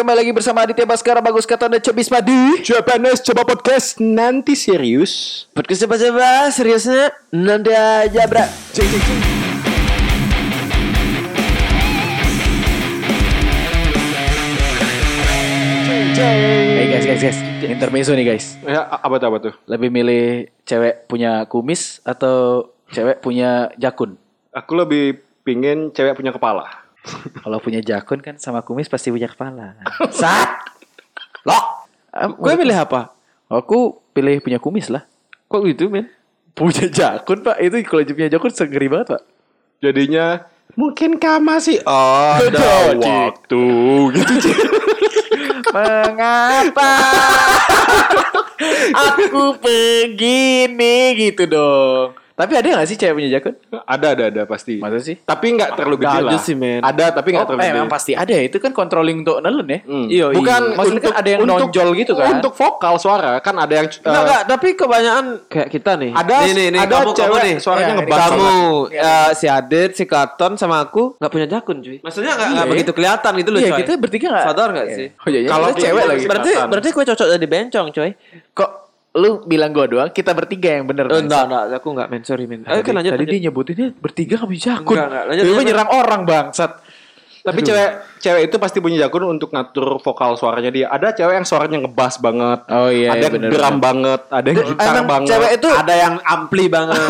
Kembali lagi bersama Aditya Baskara Bagus Kata dan Cebis Madi Japanes coba podcast nanti serius. Podcast apa-apa seriusnya nanti aja bra. Hey guys guys guys Intermezzo nih guys Ya a- apa tuh apa tuh? Lebih milih cewek punya kumis Atau cewek punya jakun Aku lebih pingin cewek punya kepala. Kalau punya jakun kan sama kumis pasti punya kepala. Sat Loh Gue milih apa? Aku pilih punya kumis lah. Kok gitu men? Punya jakun pak. Itu kalau punya jakun sengeri banget pak. Jadinya mungkinkah masih ada Jadi. waktu. Gitu. Mengapa? Aku begini gitu dong Tapi ada gak sih cewek punya jakun? ada ada ada pasti. Masa sih? Tapi nggak terlalu gede lah. sih, men. Ada tapi nggak Oh, terlalu eh, gede. memang pasti ada ya. Itu kan controlling untuk nelen ya. Hmm. Iya, Bukan iya. Maksudnya kan ada yang nonjol gitu kan? Untuk vokal suara kan ada yang Enggak, eh, enggak, tapi kebanyakan kayak kita nih. Ada nih, nih, nih, ada kamu, cewek kamu nih. suaranya Iya, ngebas kamu eh, si Adit, si Katon sama aku nggak punya jakun cuy. Maksudnya nggak nggak Iya. begitu kelihatan gitu loh Iya, coy. kita bertiga gak? Sadar nggak sih? Oh iya, iya. Kalau cewek lagi. Berarti berarti gue cocok jadi bencong coy. Kok lu bilang gua doang, kita bertiga yang bener. Eh, enggak, enggak, aku enggak men, sorry men. Ayo Tadi, kan lanjut. tadi lanjut. dia nyebutinnya bertiga gak punya jakun. Enggak, enggak. Lanjut, Dia menyerang orang bangsat. Tapi cewek cewek itu pasti punya jakun untuk ngatur vokal suaranya dia. Ada cewek yang suaranya ngebas banget. Oh iya, Ada iya, yang bener, drum bener. banget, ada yang gitar Emang banget. cewek itu ada yang ampli banget.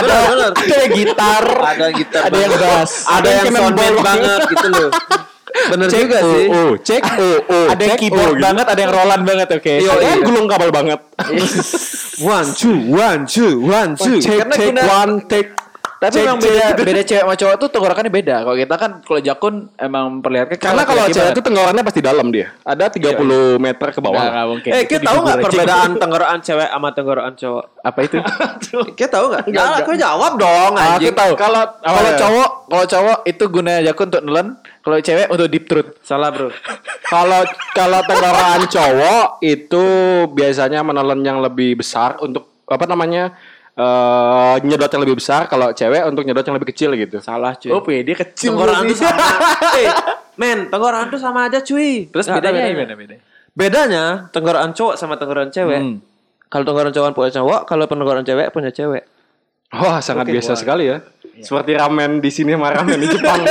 ada ada yang gitar, ada gitar, ada yang bass, ada yang soundman banget. banget gitu loh. Bener Cek juga oh, sih. oh, cek oh, oh, ada yang keyboard oh, gitu. banget, ada yang Roland banget, oke. Iya, Ada iya. yang gulung kabel banget. One two, one two, one two. Cek, Karena cek, guna- one, take. Tapi Cek, memang beda gitu. beda cewek sama cowok tuh tenggorokannya beda. Kalau kita kan kalau jakun emang memperlihatkan Karena kalau cewek itu tenggorokannya pasti dalam dia. Ada 30 meter ke bawah. Nggak mungkin. Eh, kita tahu nggak perbedaan tenggorokan cewek sama tenggorokan cowok? apa itu? Kita tahu nggak? Nggak, Nah, nggak. aku jawab dong Ah, anjing. aku tahu. Kalau Kalau apa ya? cowok, kalau cowok itu guna jakun untuk nelen, kalau cewek untuk deep throat. Salah bro. Kalau kalau tenggorokan cowok itu biasanya menelan yang lebih besar untuk apa namanya? Eh nyedot yang lebih besar kalau cewek untuk nyedot yang lebih kecil gitu. Salah cuy. Oh, dia kecil. tenggorokan tuh sama. eh, men, tenggorokan tuh sama aja cuy. Terus ada bedanya gimana bedanya? Bedanya tenggorokan cowok sama tenggorokan cewek. Hmm. Kalau tenggorokan cowok punya cowok, kalau tenggorokan cewek punya cewek. Wah, sangat Oke, biasa wah. sekali ya. Seperti ramen di sini sama ramen di Jepang.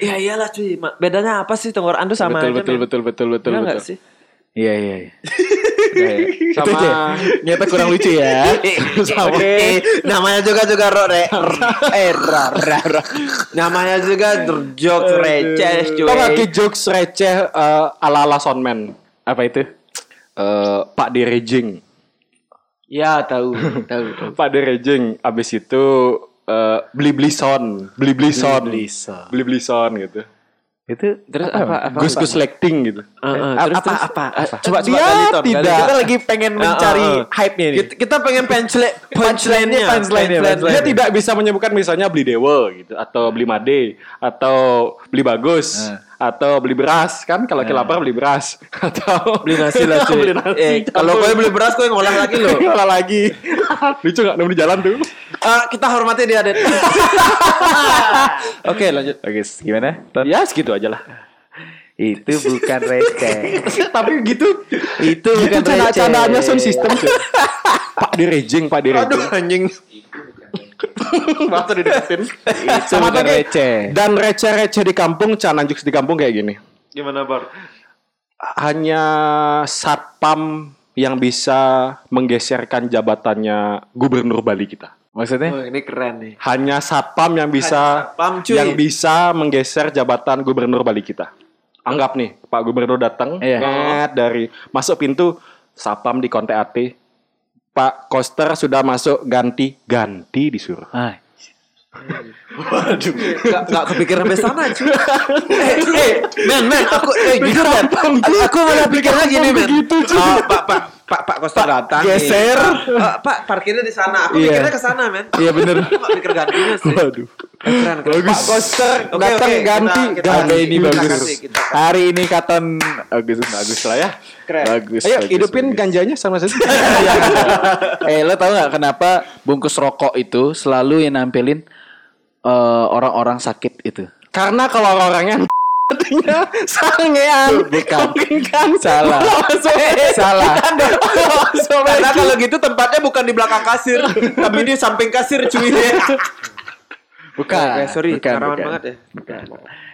Iya iyalah cuy. Bedanya apa sih tenggorokan tuh sama betul, aja? betul, betul, betul, betul, Iya betul. nggak sih? Iya, iya, iya. Sama- aja. Nyata kurang lucu ya. Oke, namanya juga juga ro re. eh, ra, ra, ra. namanya juga jokes receh cuy. Tau ki jokes receh eh, ala-ala soundman? Apa itu? Eh, Pak Direjing. Ya tahu, tahu, tahu. Pak Direjing. Abis itu eh, beli-beli sound. Beli-beli sound. Beli-beli sound. Beli-beli sound gitu. Itu Terus apa? apa Gus-gus lighting gitu. Ah, ah, apa, terus, apa, terus. apa, Ah, apa? Coba Dia coba gali. tidak. Kita lagi pengen mencari ah, ah. hype-nya nih. Kita, kita pengen punchline Punchline-nya, punchline-nya, Dia punchline-nya. tidak bisa menyebutkan misalnya beli dewa gitu atau beli made atau beli bagus Ah. Atau beli beras kan kalau kita lapar beli beras atau beli nasi lah cuy. beli nasi. Eh, kalau gue beli beras gue ngolah lagi loh. Ngolah lagi. Lucu gak nemu di jalan tuh? Ah, kita hormati dia. Oke, lanjut. Oke, gimana? Ton? Ya segitu aja lah. Itu bukan receh. Tapi gitu. itu Gitu bukan canda receh. candaannya sound system. cuy. Pak direjing, Pak direjing. Aduh anjing. Bahasa dideketin. Itu Sama lagi. receh. Dan receh-receh di kampung, cananjuk di kampung kayak gini. Gimana, Bar? Hanya satpam yang bisa menggeserkan jabatannya gubernur Bali kita. Maksudnya? Oh, ini keren nih. Hanya satpam yang bisa Satpam, cuy. yang bisa menggeser jabatan gubernur Bali kita. Anggap nih, Pak Gubernur datang, Iya. net dari masuk pintu, satpam di kontak AT. Pak Koster sudah masuk ganti, ganti disuruh. Ah, Waduh, gak, gak kepikiran sampai sana cuy. eh, eh, men, men, aku, eh, jujur men, aku malah pikirnya gini men. Oh, Pak, Pak, Pak, Pak Kosta datang. nih. geser. Ah, Pak, parkirnya di sana. Aku Iya. mikirnya ke sana men. Iya, bener. Aku gak pikir gantinya sih. Waduh. Keren, keren. Pak Koster Oke, datang oke, ganti, kita- kita- ganti. Ini kita bagus. kasih, kita kasih. Hari ini katon bagus bagus lah ya. Keren. Bagus. Ayo bagus, hidupin bagus. ganjanya sama saya. eh lo tau gak kenapa bungkus rokok itu selalu yang nampilin eh, orang-orang sakit itu? Karena kalau orangnya artinya sangean. Bukan. Kan? Salah. Masuk. Salah. Masuk. Karena kalau gitu tempatnya bukan di belakang kasir, tapi di samping kasir cuy. Bukan. Oke, sorry, bukan, bukan. banget ya. Bukan.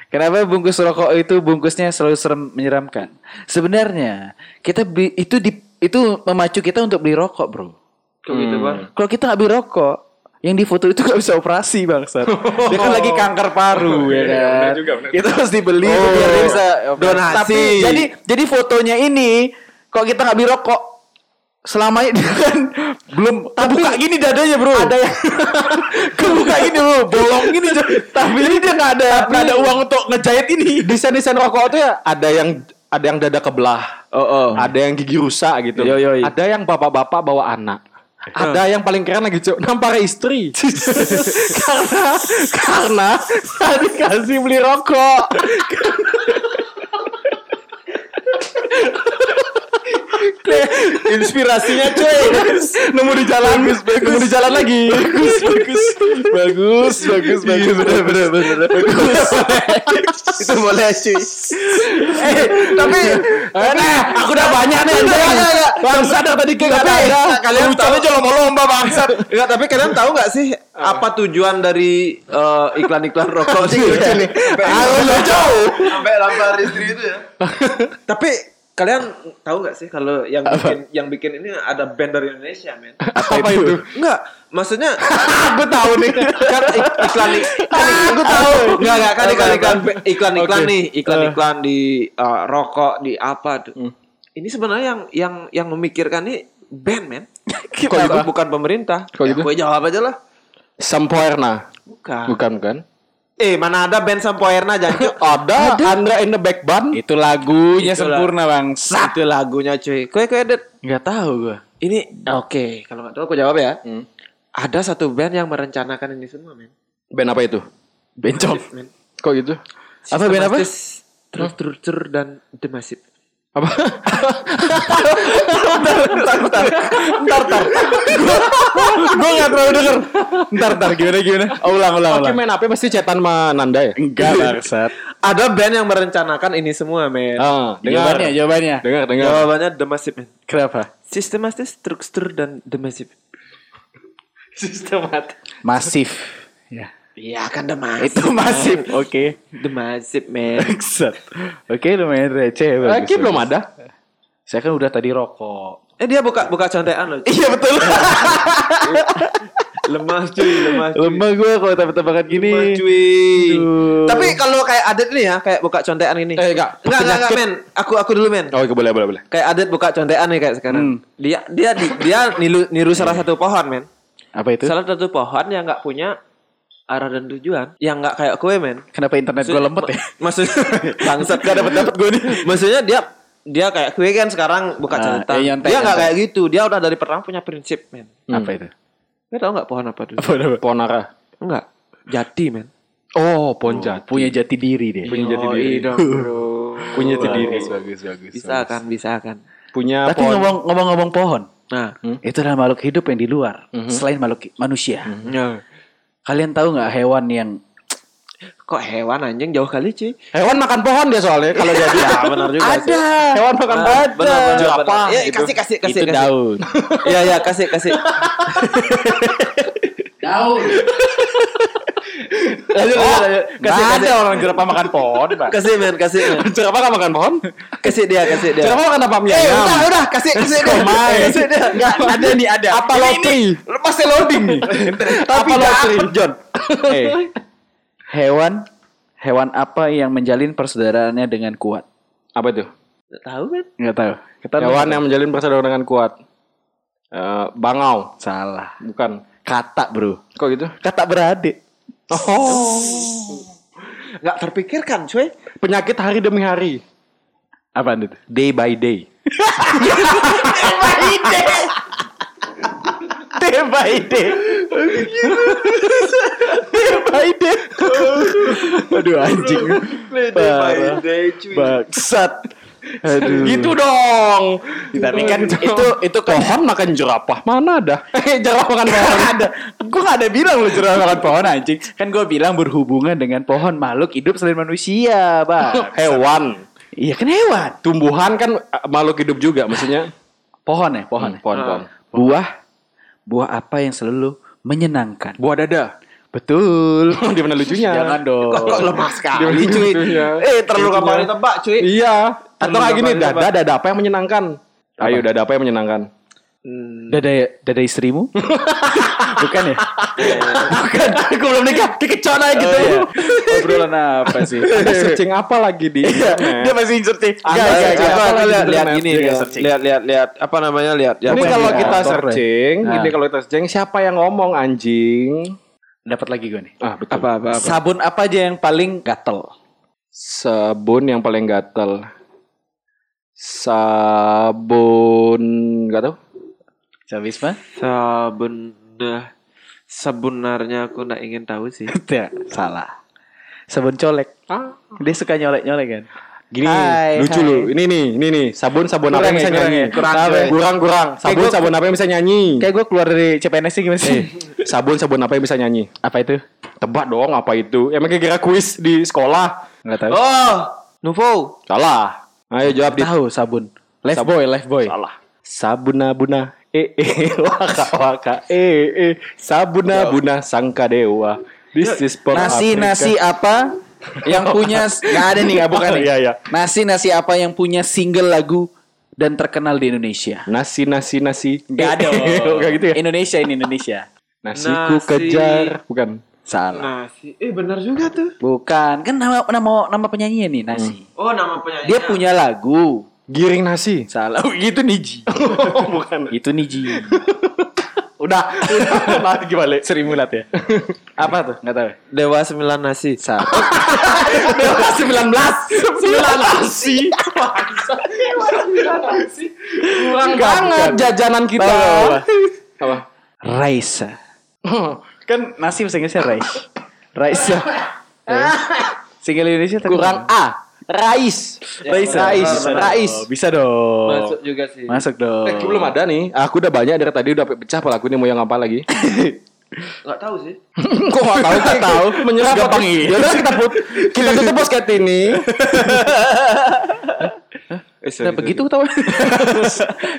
Kenapa bungkus rokok itu bungkusnya selalu serem menyeramkan? Sebenarnya kita beli itu di itu memacu kita untuk beli rokok, bro. Kok gitu, Bang? Kalau kita nggak beli rokok, yang di foto itu nggak bisa operasi bangsat. Dia kan lagi kanker paru ya kan. Kita harus dibeli Oh, biar dia bisa donasi. Tapi jadi jadi fotonya ini kalau kita nggak beli rokok selama ini kan belum kebuka gini dadanya bro ada yang kebuka gini bro bolong gini tapi ini dia nggak ada nggak ada uang untuk ngejahit ini Desain-desain rokok itu ya ada yang ada yang dada kebelah. oh oh Ada yang gigi rusak gitu. Yo, yo, yo. Ada yang bapak-bapak bawa anak. Ada yang paling keren lagi cuk. Nampar istri. Karena karena tadi kasih beli rokok. Inspirasinya cuy. nemu di jalan. Nemu di jalan lagi. Bagus bagus. Bagus bagus bagus bener bener bener bagus Itu boleh cuy. eh tapi eh, aku udah banyak nih anjing bangsa ada tadi kayak Tapi ada. kalian tahu aja lomba-lomba bangsat. Enggak, tapi kalian tahu nggak sih apa? tujuan dari eh, iklan-iklan rokok sih? Aku udah jauh. Sampai lambar istri itu ya. tapi kalian tahu nggak sih kalau yang bikin yang bikin ini ada band dari Indonesia, men? apa itu? Enggak, maksudnya aku tahu nih. Kan ik- iklan aku tahu. Enggak, enggak. Kan Apa, iklan iklan. iklan iklan nih, iklan iklan di eh, rokok di apa. Tuh. Ini sebenarnya yang yang yang memikirkan nih band, men. Kok itu bukan pemerintah. Kok gitu? Gue jawab aja lah. Sempoerna Bukan. bukan kan Eh, mana ada band Sampoerna jangan ada Andra in the back band. Itu lagunya Itulah. sempurna bang. Itu lagunya cuy. Kue kue nggak tahu gua. Ini oke, kalau nggak tahu aku jawab ya. Ada satu band yang merencanakan ini semua, men. band apa itu? Bencong. Men. kok gitu? Apa band apa? Structure dan The Massive. apa? Gue nggak terlalu denger. Ntar ntar gimana gimana? Oh, ulang ulang Oke main apa pasti cetan sama Nanda ya? Enggak bangsat. Ada band yang merencanakan ini semua, men. Ah, dengar. jawabannya jawabannya dengar dengar. Jawabannya The Massive, men. kenapa? Sistematis, struktur dan The Massive. Sistematis. masif ya Iya kan The Massive. itu masif oke The Massive, men. Oke lumayan receh bagus, Lagi belum ada saya kan udah tadi rokok eh dia buka buka contekan loh. iya betul lemah cuy, lemah cuy. lemah gue kalau tebak-tebakan gini Lemah, cuy. Aduh. Tapi kalau kayak Adet nih ya, kayak buka contekan ini. Eh, enggak. Enggak, enggak, enggak, men. Aku aku dulu, men. oh oke, boleh boleh boleh Kayak Adet buka contekan nih kayak sekarang. Hmm. Dia dia di- dia niru niru salah satu pohon, men. Apa itu Salah satu pohon yang nggak punya arah dan tujuan, yang nggak kayak kue, men. kenapa internet gue lempet ya Maksud bangsat gak dapat dapat gue nih. Maksudnya dia dia kayak kue kan sekarang buka Ah, iya, nyantai, dia nggak kayak gitu. Dia udah dari pertama punya prinsip, men. apa itu Kue tau nggak pohon apa dulu? apa apa Ponara Enggak. Jati, men. oh Ponjat punya jati diri deh punya jati diri dong, bro. punya jati diri bagus bagus Bisa kan, bisa kan. punya tapi pohon ngomong ngomong-ngomong pohon Nah, itu adalah makhluk hidup yang di luar selain makhluk manusia ya. kalian tahu nggak hewan yang kok hewan anjing jauh kali cuy. hewan makan pohon dia soalnya kalau jadi Ya, benar juga sih. ada hewan makan Benar, pohon benar, benar, Apa benar. Ya, gitu? kasih kasih kasih itu kasih. daun Iya, iya, kasih kasih. daun Lanjut, lanjut, lanjut. Kasih, kasih. ada orang jerapah makan pohon pak Kasih men, kasih men. Jerapah nggak makan pohon? Kasih dia, kasih dia. Jerapah makan apa mie Eh, ayam? udah, udah, kasih kasih dia. Komai. Kasih dia. Nggak, ada nih ada Apa Ini- lotri? masih loading nih Apa lotri? John eh, hewan hewan apa yang menjalin persaudaraannya dengan kuat Apa itu? Nggak tahu men. nggak tahu kita Hewan yang menjalin persaudaraan dengan kuat. Eh, bangau, salah bukan. Kata bro Kok gitu? kata beradik Oh. Nggak terpikirkan cuy. Penyakit hari demi hari. apa itu Day by day. day by day day by day aduh anjing Day by day cuy. bangsat Aduh. Gitu dong. Tapi kan Gitu itu itu pohon makan jerapah. Mana ada? Eh, jerapah makan pohon. ada. Gue gak ada bilang lu jerapah makan pohon anjing. Kan gue bilang berhubungan dengan pohon makhluk hidup selain manusia, bang. Hewan. Iya kan hewan. Tumbuhan kan eh, makhluk hidup juga maksudnya. Pohon ya, pohon. Hmm, pohon, pohon. Buah, buah apa yang selalu menyenangkan? Buah dada. Betul. Di mana lucunya? Jangan dong. Kok, lemah sekali cuy. Eh terlalu gampang ditebak cuy. Iya. Atau kayak gini, dada, dada apa yang menyenangkan? Ayo, dada apa yang menyenangkan? Hmm. Dada dada istrimu? Bukan ya? Bukan, aku belum nikah, dikecoh aja gitu. Oh, iya. Obrolan apa sih? Anda searching apa lagi di Dia masih searching. Enggak, enggak, lihat lihat gini, Dia lihat lihat lihat apa namanya lihat. Ini kalau kita searching, Nah. ini kalau kita searching siapa yang ngomong anjing? Dapat lagi gue nih. Ah, betul. apa apa apa. Sabun apa aja yang paling gatel? Sabun yang paling gatel. Sabun enggak tahu. Sabis mah? Sabun nah, sebenarnya aku nggak ingin tahu sih. Ya, salah. Sabun colek. Ah, Dia suka nyolek-nyolek kan? gini Hai, lucu hai. lu. Ini nih, ini nih, sabun sabun apa Kurang yang ya, bisa kurang nyanyi? ya, kurang Apa? ya. kurang kurang. Sabun gua- sabun apa yang bisa nyanyi? Kayak gue keluar dari CPNS sih gimana sih? Eh, sabun sabun apa yang bisa nyanyi? Apa itu? Tebak dong apa itu? Emang kira kuis di sekolah? Enggak tahu. Oh, Nuvo. Salah. Ayo jawab di tahu sabun. Life Sabun. boy, life boy. Salah. Sabuna buna eh eh waka waka eh eh sabuna buna sangka dewa. This is for Nasi Africa. nasi apa yang punya nggak ada nih nggak bukan Oh, nih. iya, iya. Nasi nasi apa yang punya single lagu dan terkenal di Indonesia? Nasi nasi nasi. Nggak ada. Kayak gitu ya. Indonesia ini Indonesia. Nasiku Nasi. kejar, bukan. Salah. Nasi. Eh benar juga tuh. Bukan. Kan nama nama nama penyanyi nih Nasi. Oh nama penyanyi. Dia punya lagu. Giring nasi. Salah. Oh, gitu Niji. bukan. Itu Niji. Udah, udah lagi balik. Seri mulat ya. Apa tuh? Enggak tahu. Dewa sembilan nasi. Salah. Dewa 19 9 nasi Kurang banget jajanan kita apa? Apa? Raisa. Kan nasi bahasa Inggrisnya Raisa. Raisa. Single Indonesia Kurang A Rais. Rais Bisa dong. Rais Bisa dong. Masuk juga sih. Masuk dong. Eh, belum ada nih. Aku udah banyak dari tadi udah pecah pala aku ini mau yang apa lagi? Nggak tahu sih. Kok nggak tahu? Nggak tahu. Menyerah Gampang gampang ini. Ya udah kita put kita tutup podcast ini. Eh, Nah, begitu tahu.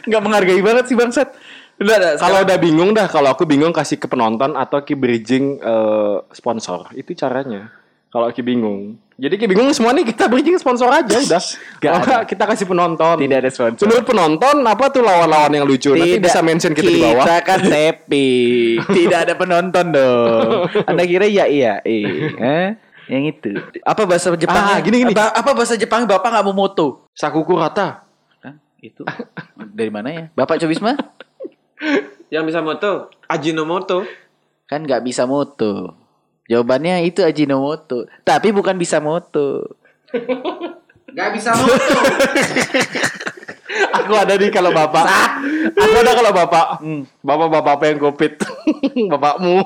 Enggak menghargai banget sih bangsat. Kalau udah bingung dah, kalau aku bingung kasih ke penonton atau ke bridging eh, sponsor. Itu caranya. Kalau Ki bingung. Jadi Ki bingung semua nih kita bridging sponsor aja udah. Gak ada. kita kasih penonton. Tidak ada sponsor. Menurut penonton apa tuh lawan-lawan yang lucu? Nanti bisa mention kita, di bawah. Kita kan tapping. Tidak ada penonton dong. Anda kira ya iya, eh. eh? Yang itu. Apa bahasa Jepang? Ah, gini, gini. Apa, apa bahasa Jepang Bapak nggak mau moto? Sakuku rata. Kan itu. Dari mana ya? Bapak Cobisma? Yang bisa moto, Ajinomoto. Kan nggak bisa moto. Jawabannya itu Ajinomoto. Tapi bukan bisa moto. Nggak bisa moto. Aku ada nih kalau bapak. Aku ada kalau bapak. Bapak-bapak apa yang covid? Bapakmu.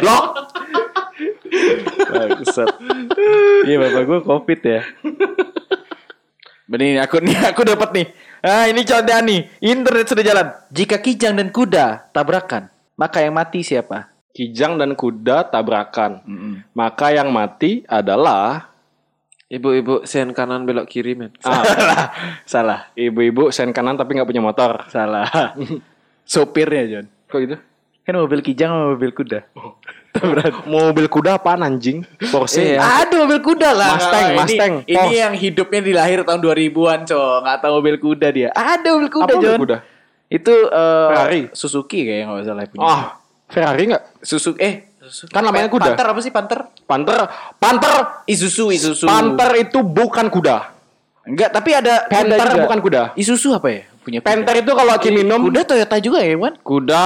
Blok. Bangsat. Iya bapak gue covid ya. Benih aku nih aku dapat nih. Ah ini contoh nih. Internet sudah jalan. Jika kijang dan kuda tabrakan, maka yang mati siapa? Kijang dan kuda tabrakan. Maka yang mati adalah Ibu-ibu sen kanan belok kiri men. Salah. Salah. ibu-ibu sen kanan tapi nggak punya motor. Salah. Sopirnya John. Kok gitu? Kan mobil kijang sama mobil kuda. Mobil kuda apaan anjing? Porsche. Iya. Ada mobil kuda lah. Mustang, Ini- Mustang, Ini, Porsche. yang hidupnya di lahir tahun 2000-an, Cok. Nggak tahu mobil kuda dia. Ada mobil kuda, Apa mobil John. kuda? Itu eh, Ferrari. Suzuki kayaknya nggak salah punya. Ah, Ferrari nggak? Suzuki eh Suzuki. Kan namanya kuda. Panther apa sih Panther? Panther. Panther. Isuzu, Isuzu. Panther itu bukan kuda. Enggak, tapi ada kuda Panther juga. bukan kuda. Isuzu apa ya? Punya kuda. Panther itu kalau Aki minum Kuda Toyota juga ya, Wan? Kuda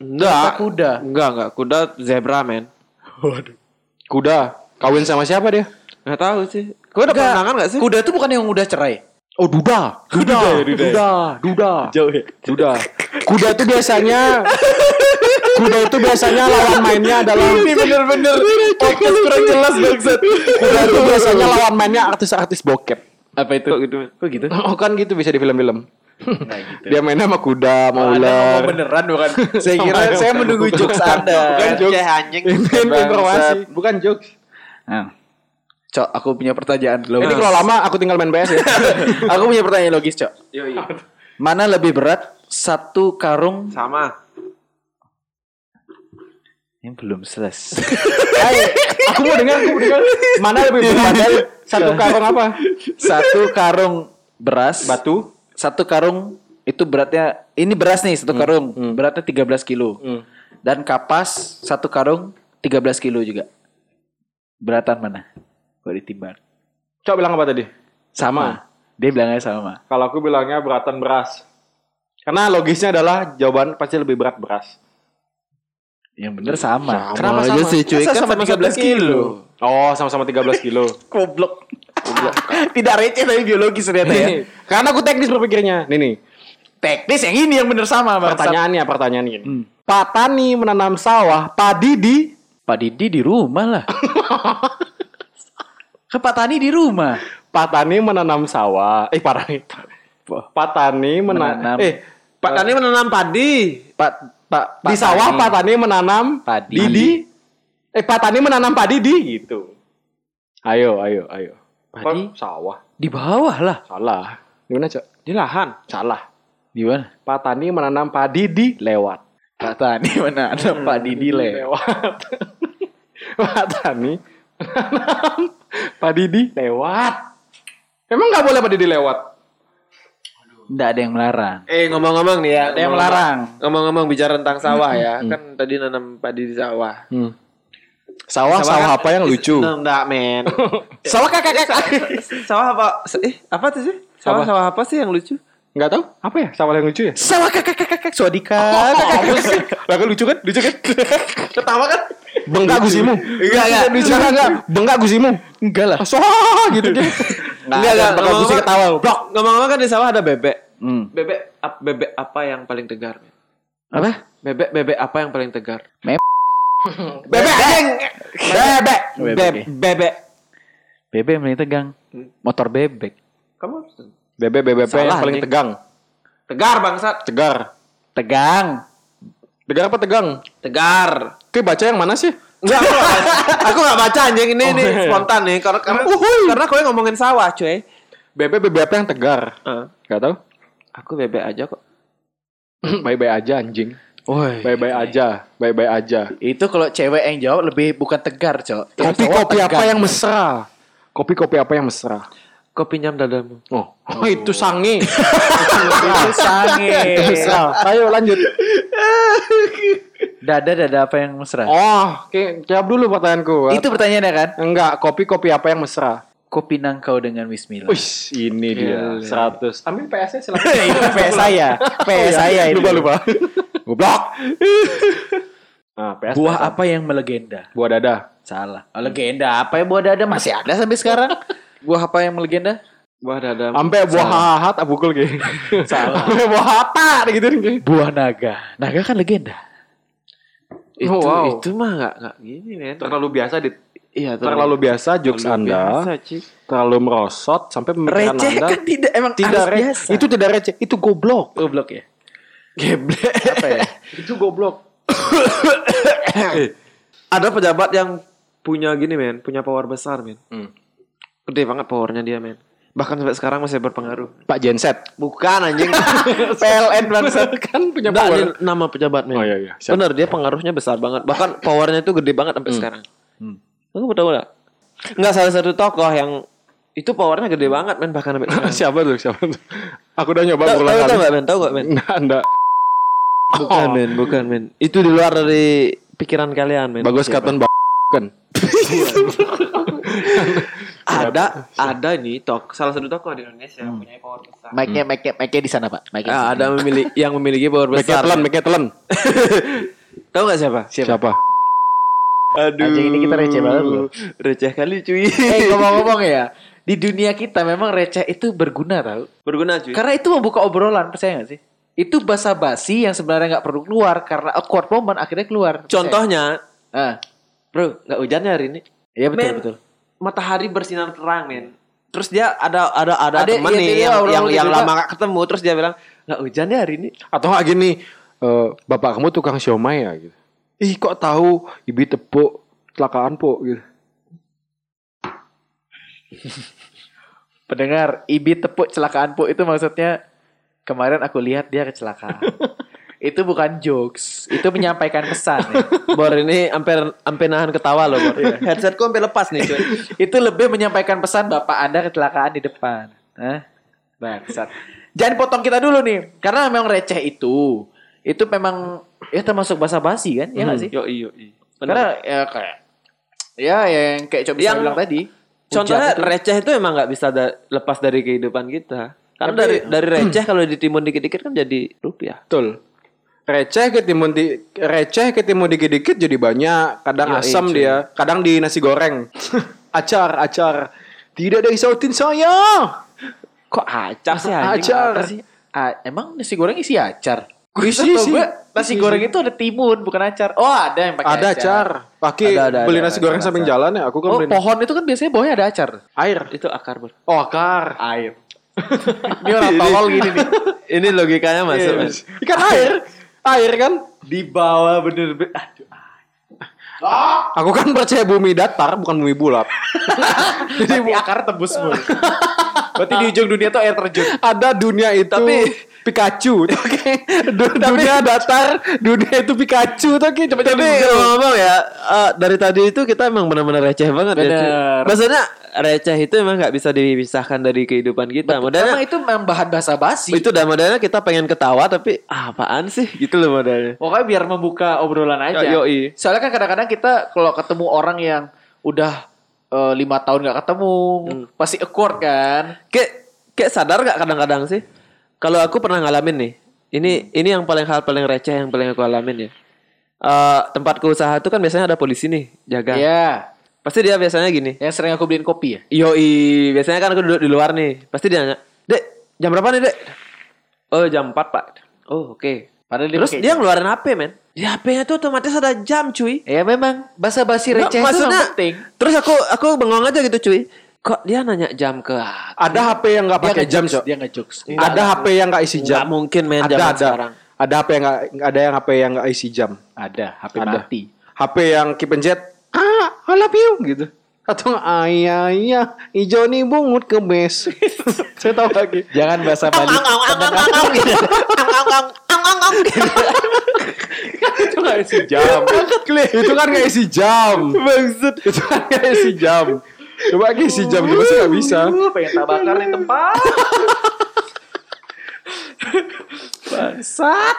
enggak. Kuda. Enggak, enggak. Kuda zebra men. kuda kawin sama siapa dia? Nggak tahu sih. Kau udah Enggak. pernah kan nggak sih? Kuda tuh bukan yang udah cerai. Oh duda, duda, duda, duda, Jauh ya. duda. Kuda itu biasanya, kuda itu biasanya lawan mainnya adalah Ini bener-bener podcast kurang jelas bangsat. kuda itu biasanya lawan mainnya artis-artis bokep. Apa itu? Kok gitu? Kok gitu? Oh kan gitu bisa di film-film. Nah, gitu. Dia mainnya sama kuda, sama Anda ular. ngomong beneran bukan? Saya kira saya menunggu jokes Anda. Bukan jokes. Kayak anjing. Informasi, bukan jokes. Nah. Cok, aku punya pertanyaan Ini kalau lama aku tinggal main PS ya. aku punya pertanyaan logis, Cok. Mana lebih berat? Satu karung Sama. yang belum selesai. Ayo, aku mau dengar, aku mau dengar. Mana lebih berat? Satu karung apa? satu karung beras, Batu. Satu karung itu beratnya ini beras nih satu karung beratnya 13 kilo Hmm. dan kapas satu karung 13 kilo juga beratan mana kalau ditimbang Coba bilang apa tadi? sama dia bilangnya sama Kalau aku bilangnya beratan beras. Karena logisnya adalah jawaban pasti lebih berat beras. yang bener sama, Kenapa aja sama? sih cuy kan sama sama 13 kilo. Oh, sama-sama 13 kilo. goblok tidak receh tapi biologis ternyata ya Karena aku teknis berpikirnya. Nih nih. teknis yang ini yang bener sama. Pertanyaannya, pertanyaan gini. Pak Tani menanam sawah, padi di Pak Didi di rumah lah ke Pak Tani di rumah Pak Tani menanam sawah. Eh, Pak Tani. Pak Tani menanam Menanam. eh Pak Tani menanam padi. Pak Pak di sawah Pak Tani menanam Padi. di di eh Pak Tani menanam padi di gitu. Ayo, ayo, ayo. Padi? Sawah. di bawah lah Salah. Gimana, Cok? Di lahan. Salah. di mana Pak Tani menanam padi di lewat. Pak Tani mana ada Pak Didi le Lewat. Pak Tani menanam padi di lewat. Emang nggak boleh padi di lewat? Nggak ada yang melarang Eh ngomong-ngomong nih ya. ada yang melarang Ngomong-ngomong bicara tentang sawah ya. Kan tadi nanam padi di sawah. Hmm. Sawah, sawah, kan- apa yang lucu? Enggak, men. sawah kakak kakak sawah apa? Eh, apa tuh sih? Sawah Apa? sawah apa sih yang lucu? Nggak tahu? Apa ya? Sawah yang lucu ya? sawah kakak kakak kakak swadika Lah kan lucu kan? Lucu kan? ketawa kan Bengkak gusimu. Enggak, enggak. Lucu enggak enggak? Bengkak gusimu. enggak lah Wah, gitu dia. Enggak, enggak. Bengkak gusi ketawa. Blok. Ngomong-ngomong kan di sawah ada bebek. hmm. Bebek bebek apa yang paling tegar? men? apa Bebek bebek apa yang paling tegar? bebek anjing bebek Bebek. Bebek. bebek yang paling tegang motor bebek Kamu Bebek bebek yang paling tegang. tegar bangsat. Tegar. tegang Tegar apa tegang? Tegar. Oke, baca yang mana sih? Enggak, aku aku gak baca anjing ini Oh, nih iya. spontan nih karena karena, Uhuy. karena kowe ngomongin sawah, cuy. Bebek bebek apa yang tegar? Eh, Gak tahu. aku bebek aja kok. Bye-bye aja anjing. Woi, Bye-bye aja. Bye-bye aja. itu kalau cewek yang jawab lebih bukan tegar, Cok. Kopi-kopi cowok apa yang mesra? Kopi-kopi apa yang mesra? Kopi nyam dadamu. Oh, oh itu sange. itu sange. mesra. Ayo lanjut. Dada dada apa yang mesra? Oh, oke, jawab dulu pertanyaanku. Itu pertanyaannya kan? enggak, kopi-kopi apa yang mesra? Kopi nangkau dengan Bismillah. Wih, ini dia. 100. Ambil PS-nya silakan. PS saya. PS saya itu. Lupa lupa. Goblok. Nah, PS. Buah PS. apa yang melegenda? Buah dada. Salah. Oh, legenda apa ya buah dada masih ada sampai sekarang? buah apa yang melegenda? Buah dadamu. Sampai buah hahat tak pukul gitu. Salah. Sampai buah hata gitu. Buah naga. Naga kan legenda. Itu Oh, wow. itu mah enggak enggak gini, men. Terlalu biasa di Iya, terlalu biasa jokes terlalu Anda. biasa. Terlalu merosot sampai pemikiran Receh Anda kan tidak emang tidak harus receh. biasa. Itu tidak receh, itu goblok. goblok ya. Geblek. Apa ya? Itu goblok. Ada pejabat yang punya gini, men, punya power besar, men. Hmm. Gede banget powernya dia, men. Bahkan sampai sekarang masih berpengaruh. Pak Genset. Bukan anjing. PLN bangsat. kan punya Enggak, power. ini nama pejabat, men. Oh, iya, iya. Siap. Bener, dia pengaruhnya besar banget. Bahkan powernya itu gede banget sampai sekarang. Hmm. Kamu tahu nggak? Enggak salah satu tokoh yang itu powernya gede banget, men. Bahkan sampai sekarang. siapa tuh? Siapa tuh? Aku udah nyoba Tahu berulang tahu kali. nggak, men? Tahu nggak, men? Enggak, enggak. Bukan, Oh. men. Bukan, men. Itu di luar dari pikiran kalian, men. Bagus Siapa? Katon kan. ada ada ini tok salah satu tokoh di Indonesia yang punya power besar. Mic-nya mic-nya mic-nya di sana, Pak. Mic-nya. Ah, ada memiliki yang memiliki power Make besar. telan, make telan. Tahu nggak siapa? Siapa? Aduh. Anjing ini kita receh banget loh. Receh kali cuy. Eh ngomong-ngomong ya, di dunia kita memang receh itu berguna tau. Berguna cuy. Karena itu membuka obrolan, percaya gak sih? Itu basa-basi yang sebenarnya nggak perlu keluar karena awkward moment akhirnya keluar. Contohnya, Ah, bro, nggak hujannya hari ini. iya betul Men, betul. Matahari bersinar terang, men. Terus dia ada ada ada, Ada, teman iya, nih dia yang orang yang, gitu yang lama gak ketemu terus dia bilang nggak hujan ya hari ini. Atau nggak gini, eh, bapak kamu tukang siomay ya gitu. Ih kok tahu ibu tepuk kecelakaan po gitu. Pendengar, Ibi tepuk celakaan pu itu maksudnya kemarin aku lihat dia kecelakaan. itu bukan jokes, itu menyampaikan pesan. ya. Bor ini hampir hampir nahan ketawa loh, Bor. Headsetku hampir lepas nih, cuy. itu lebih menyampaikan pesan bapak anda kecelakaan di depan. Hah? Bangsat. Jangan potong kita dulu nih, karena memang receh itu, itu memang ya termasuk basa-basi kan, ya nggak sih? Yo iyo iyo. Karena ya kayak ya yang kayak coba Yang- bilang tadi. Contohnya itu. receh itu emang nggak bisa da- lepas dari kehidupan kita. Karena Tapi- dari dari receh kalau ditimbun dikit-dikit kan jadi rupiah. Betul. Receh ketimbun di receh ketimbun dikit-dikit jadi banyak. Kadang Yoi, asam cuy. dia, kadang di nasi goreng. acar, acar. Tidak ada isautin saya. Kok acar sih anjing? Acar. Apa sih? Ah, emang nasi goreng isi acar? Isi Isi sih. gue nasi goreng itu ada timun bukan acar. Oh ada yang pakai Ada acar. Pakai Ada, ada, beli ada, nasi ada, goreng samping jalan ya. Aku kan Oh beli pohon itu kan biasanya bawahnya ada acar. air. Itu akar, Bor. Oh, akar. Air. Ini orang tolol gini nih. Ini logikanya masuk. men. Ikan air. Air kan. Di bawah bener-bener. Aduh. Aku kan percaya bumi datar bukan bumi bulat. Jadi akar tembus mulu. Berarti di ujung dunia tuh air terjun. Ada dunia itu Tapi- Pikachu. Oke. Du- dunia datar, dunia itu Pikachu Ki. Coba Tapi ngomong-ngomong ya, eh, dari tadi itu kita emang benar-benar receh banget ya. Bener. Maksudnya receh itu emang nggak bisa dipisahkan dari kehidupan kita. Modalnya itu memang bahan basa-basi. itu dah modalnya kita pengen ketawa tapi ah, apaan sih gitu loh modalnya. Pokoknya biar membuka obrolan aja. Ya, yoi. Soalnya kan kadang-kadang kita kalau ketemu orang yang udah eh, lima tahun nggak ketemu, pasti awkward kan. Kayak kayak sadar gak kadang-kadang sih? Kalau aku pernah ngalamin nih. Ini ini yang paling hal paling receh yang paling aku alamin ya. Eh tempatku usaha itu kan biasanya ada polisi nih jaga. Iya. Pasti dia biasanya gini. Yang sering aku beliin kopi ya. Yoi, biasanya kan aku duduk di luar nih. Pasti dia nanya, "Dek, jam berapa nih, Dek?" "Oh, jam 4, Pak." "Oh, oke." Padahal dia Terus dia ngeluarin HP, men. Di HP-nya tuh otomatis ada jam, cuy. Ya memang basa-basi receh itu maksudnya, penting. Terus aku aku bengong aja gitu, cuy. Kok dia nanya jam ke aku? Ada HP yang nggak pakai jam, Cok. Dia ngejokes. Ada HP yang nggak isi jam. Nggak mungkin, men, Ada sekarang. Ada HP yang nggak ada yang HP yang nggak isi jam. Ada HP Ada. mati. HP yang keep and jet. Ah, I love you gitu. Atau nggak, ayah ayah hijau nih bungut ke base. Saya tahu lagi. Jangan bahasa Bali. itu nggak isi jam. itu kan nggak isi jam. Maksud itu kan nggak isi jam. Coba lagi isi jam juga sih nggak bisa. Pengen tak bakar nih tempat.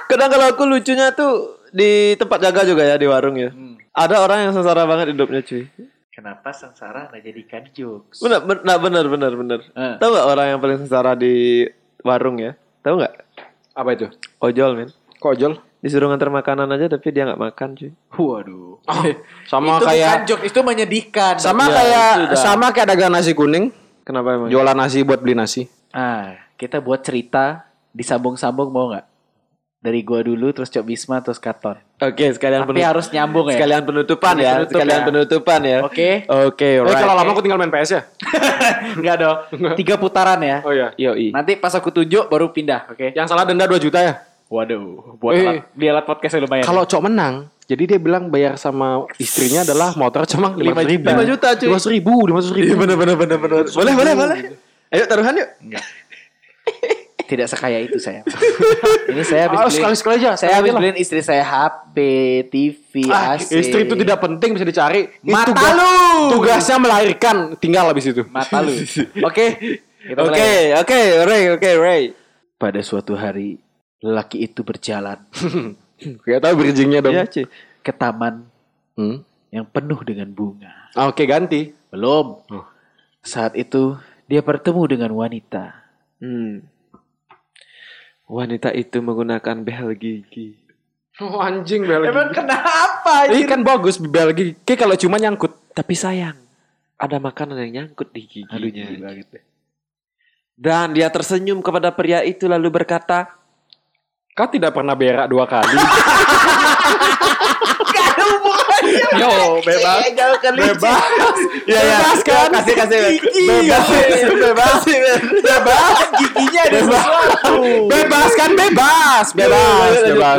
Kadang kalau aku lucunya tuh di tempat jaga juga ya di warung ya. Ada orang yang sengsara banget hidupnya, cuy. Kenapa sengsara nggak jadikan jokes? Bener, bener, nah, bener, bener, bener. Eh. Tahu nggak orang yang paling sengsara di warung ya? Tahu nggak? Apa itu? Ojol, men. Kok ojol? Disuruh nganter makanan aja tapi dia nggak makan, cuy. Waduh. Sama itu bukan kayak jokes, itu menyedihkan. sama Ya, kayak sama kayak dagang nasi kuning. Kenapa emang? Jualan nasi buat beli nasi. Ah, kita buat cerita disambung-sambung mau nggak? Dari gua dulu, terus Cok Bisma, terus Katon. Oke, sekalian Tapi harus nyambung ya. sekalian penutupan ya, Penutup sekalian ya. penutupan ya. Oke. Oke, Eh right. kalau lama aku tinggal main PS ya. Enggak dong. Tiga putaran ya. Oh iya. Yoi. Nanti pas aku tunjuk baru pindah, oke? Yang salah denda 2 juta ya. Waduh, buat Eh. alat, beli alat podcast lumayan. Kalau cowok menang, jadi dia bilang bayar sama istrinya adalah motor cuma Lima 5 juta. Lima juta, cuy. Lima ribu, lima ribu. Iya bener bener bener bener. Boleh boleh boleh. Ayo taruhan yuk. tidak sekaya itu saya. Ini saya habis Ah, beliin, sekali-sekali aja, Saya sekali habis beliin istri saya HP, TV, Ah, AC. istri itu tidak penting bisa dicari. Mata Tugas- lu! Tugasnya melahirkan, tinggal habis itu. mata lu. Oke. Oke oke Ray oke Ray. Pada suatu hari lelaki itu berjalan Kayak tahu bridgingnya dong. Iya cuy. ke taman Hmm. yang penuh dengan bunga. Ah, Oke ganti. Belum. Oh. Saat itu dia bertemu dengan wanita. Hmm. Wanita itu menggunakan behel gigi. Oh anjing bel. Emang kenapa Ini kan bagus bel gigi kalau cuma nyangkut. Tapi sayang, ada makanan yang nyangkut di giginya. Aduh, deh. Dan dia tersenyum kepada pria itu lalu berkata, Kau tidak pernah berak dua kali. Yo, bebas. Bebas. Ya, ya. Bebas kan? Kasih kasih. Bebas. Bebas. Bebas. Giginya ada sesuatu. Bebas kan bebas. Bebas. Bebas.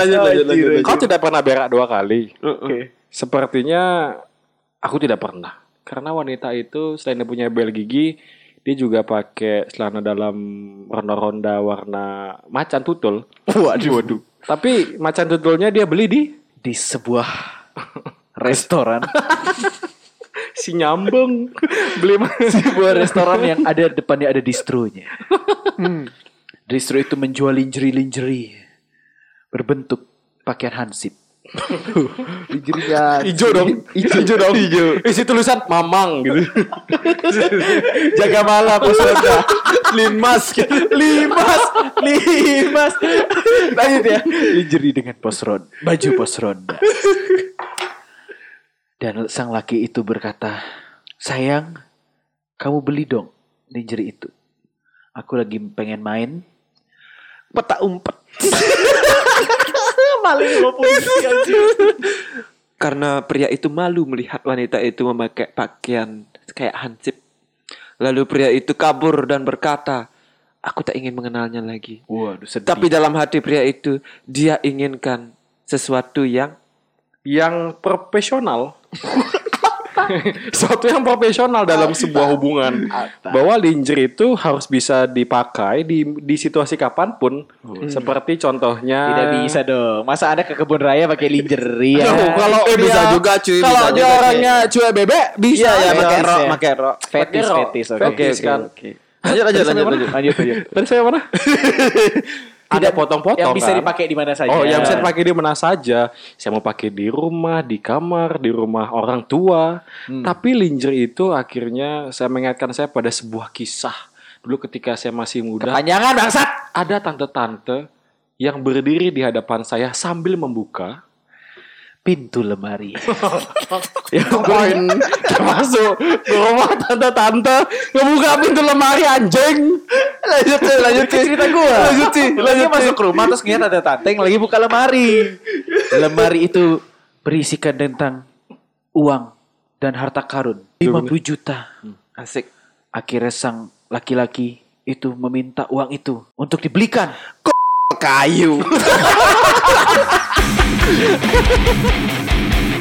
Kau tidak pernah berak dua kali. Oke. Sepertinya aku tidak pernah. Karena wanita itu selain dia punya bel gigi, dia juga pakai celana dalam ronda-ronda warna macan tutul. Waduh. Waduh. Tapi macan tutulnya dia beli di Di sebuah restoran. si nyambung. beli sebuah restoran yang ada depannya ada distronya. Distro itu menjual lingerie-lingerie berbentuk pakaian hansip. Lingerie-nya Ijo dong. Ijo, dong. Ijo. Isi tulisan mamang gitu. jaga malam ronda. Limas, limas, limas. Lanjut ya. Lingerie dengan pos ronda, baju pos ronda. Dan sang laki itu berkata, sayang, kamu beli dong lingerie itu. Aku lagi pengen main. Peta umpet. Maling mau polisi karena pria itu malu melihat wanita itu memakai pakaian kayak hansip. Lalu pria itu kabur dan berkata, aku tak ingin mengenalnya lagi. Waduh sedih. Tapi dalam hati pria itu, dia inginkan sesuatu yang yang profesional. Suatu yang profesional dalam sebuah hubungan. Bahwa lingerie itu harus bisa dipakai di di situasi kapan pun. Seperti contohnya Tidak bisa dong. Masa ada ke kebun raya pakai lingerie ya? Kalau Eh, dia, bisa juga, cuy, Kalau dia juga, orangnya cuek bebek bisa ya, ya. pakai rok, pakai rok. Fetis, fetis. Oke. Fetis kan. Lanjut, lanjut, lanjut, lanjut. Lanjut, lanjut. Tadi saya mana? Ada potong-potong Yang bisa kan? dipakai di mana saja. Oh, yang bisa dipakai di mana saja. Saya mau pakai di rumah, di kamar, di rumah orang tua. Tapi lingerie itu akhirnya saya mengingatkan saya pada sebuah kisah. Dulu ketika saya masih muda, Panjangan bangsat. ada tante-tante yang berdiri di hadapan saya sambil membuka Pintu lemari. yang poin masuk ke rumah tante-tante ngebuka pintu lemari anjing lanjut sih, lanjut sih cerita gua. Lanjut sih, lanjut masuk ke rumah terus ngeliat ada tante yang lagi buka lemari. lemari itu berisikan tentang uang dan harta karun 50 juta. Asik. Akhirnya sang laki-laki itu meminta uang itu untuk dibelikan Kayu.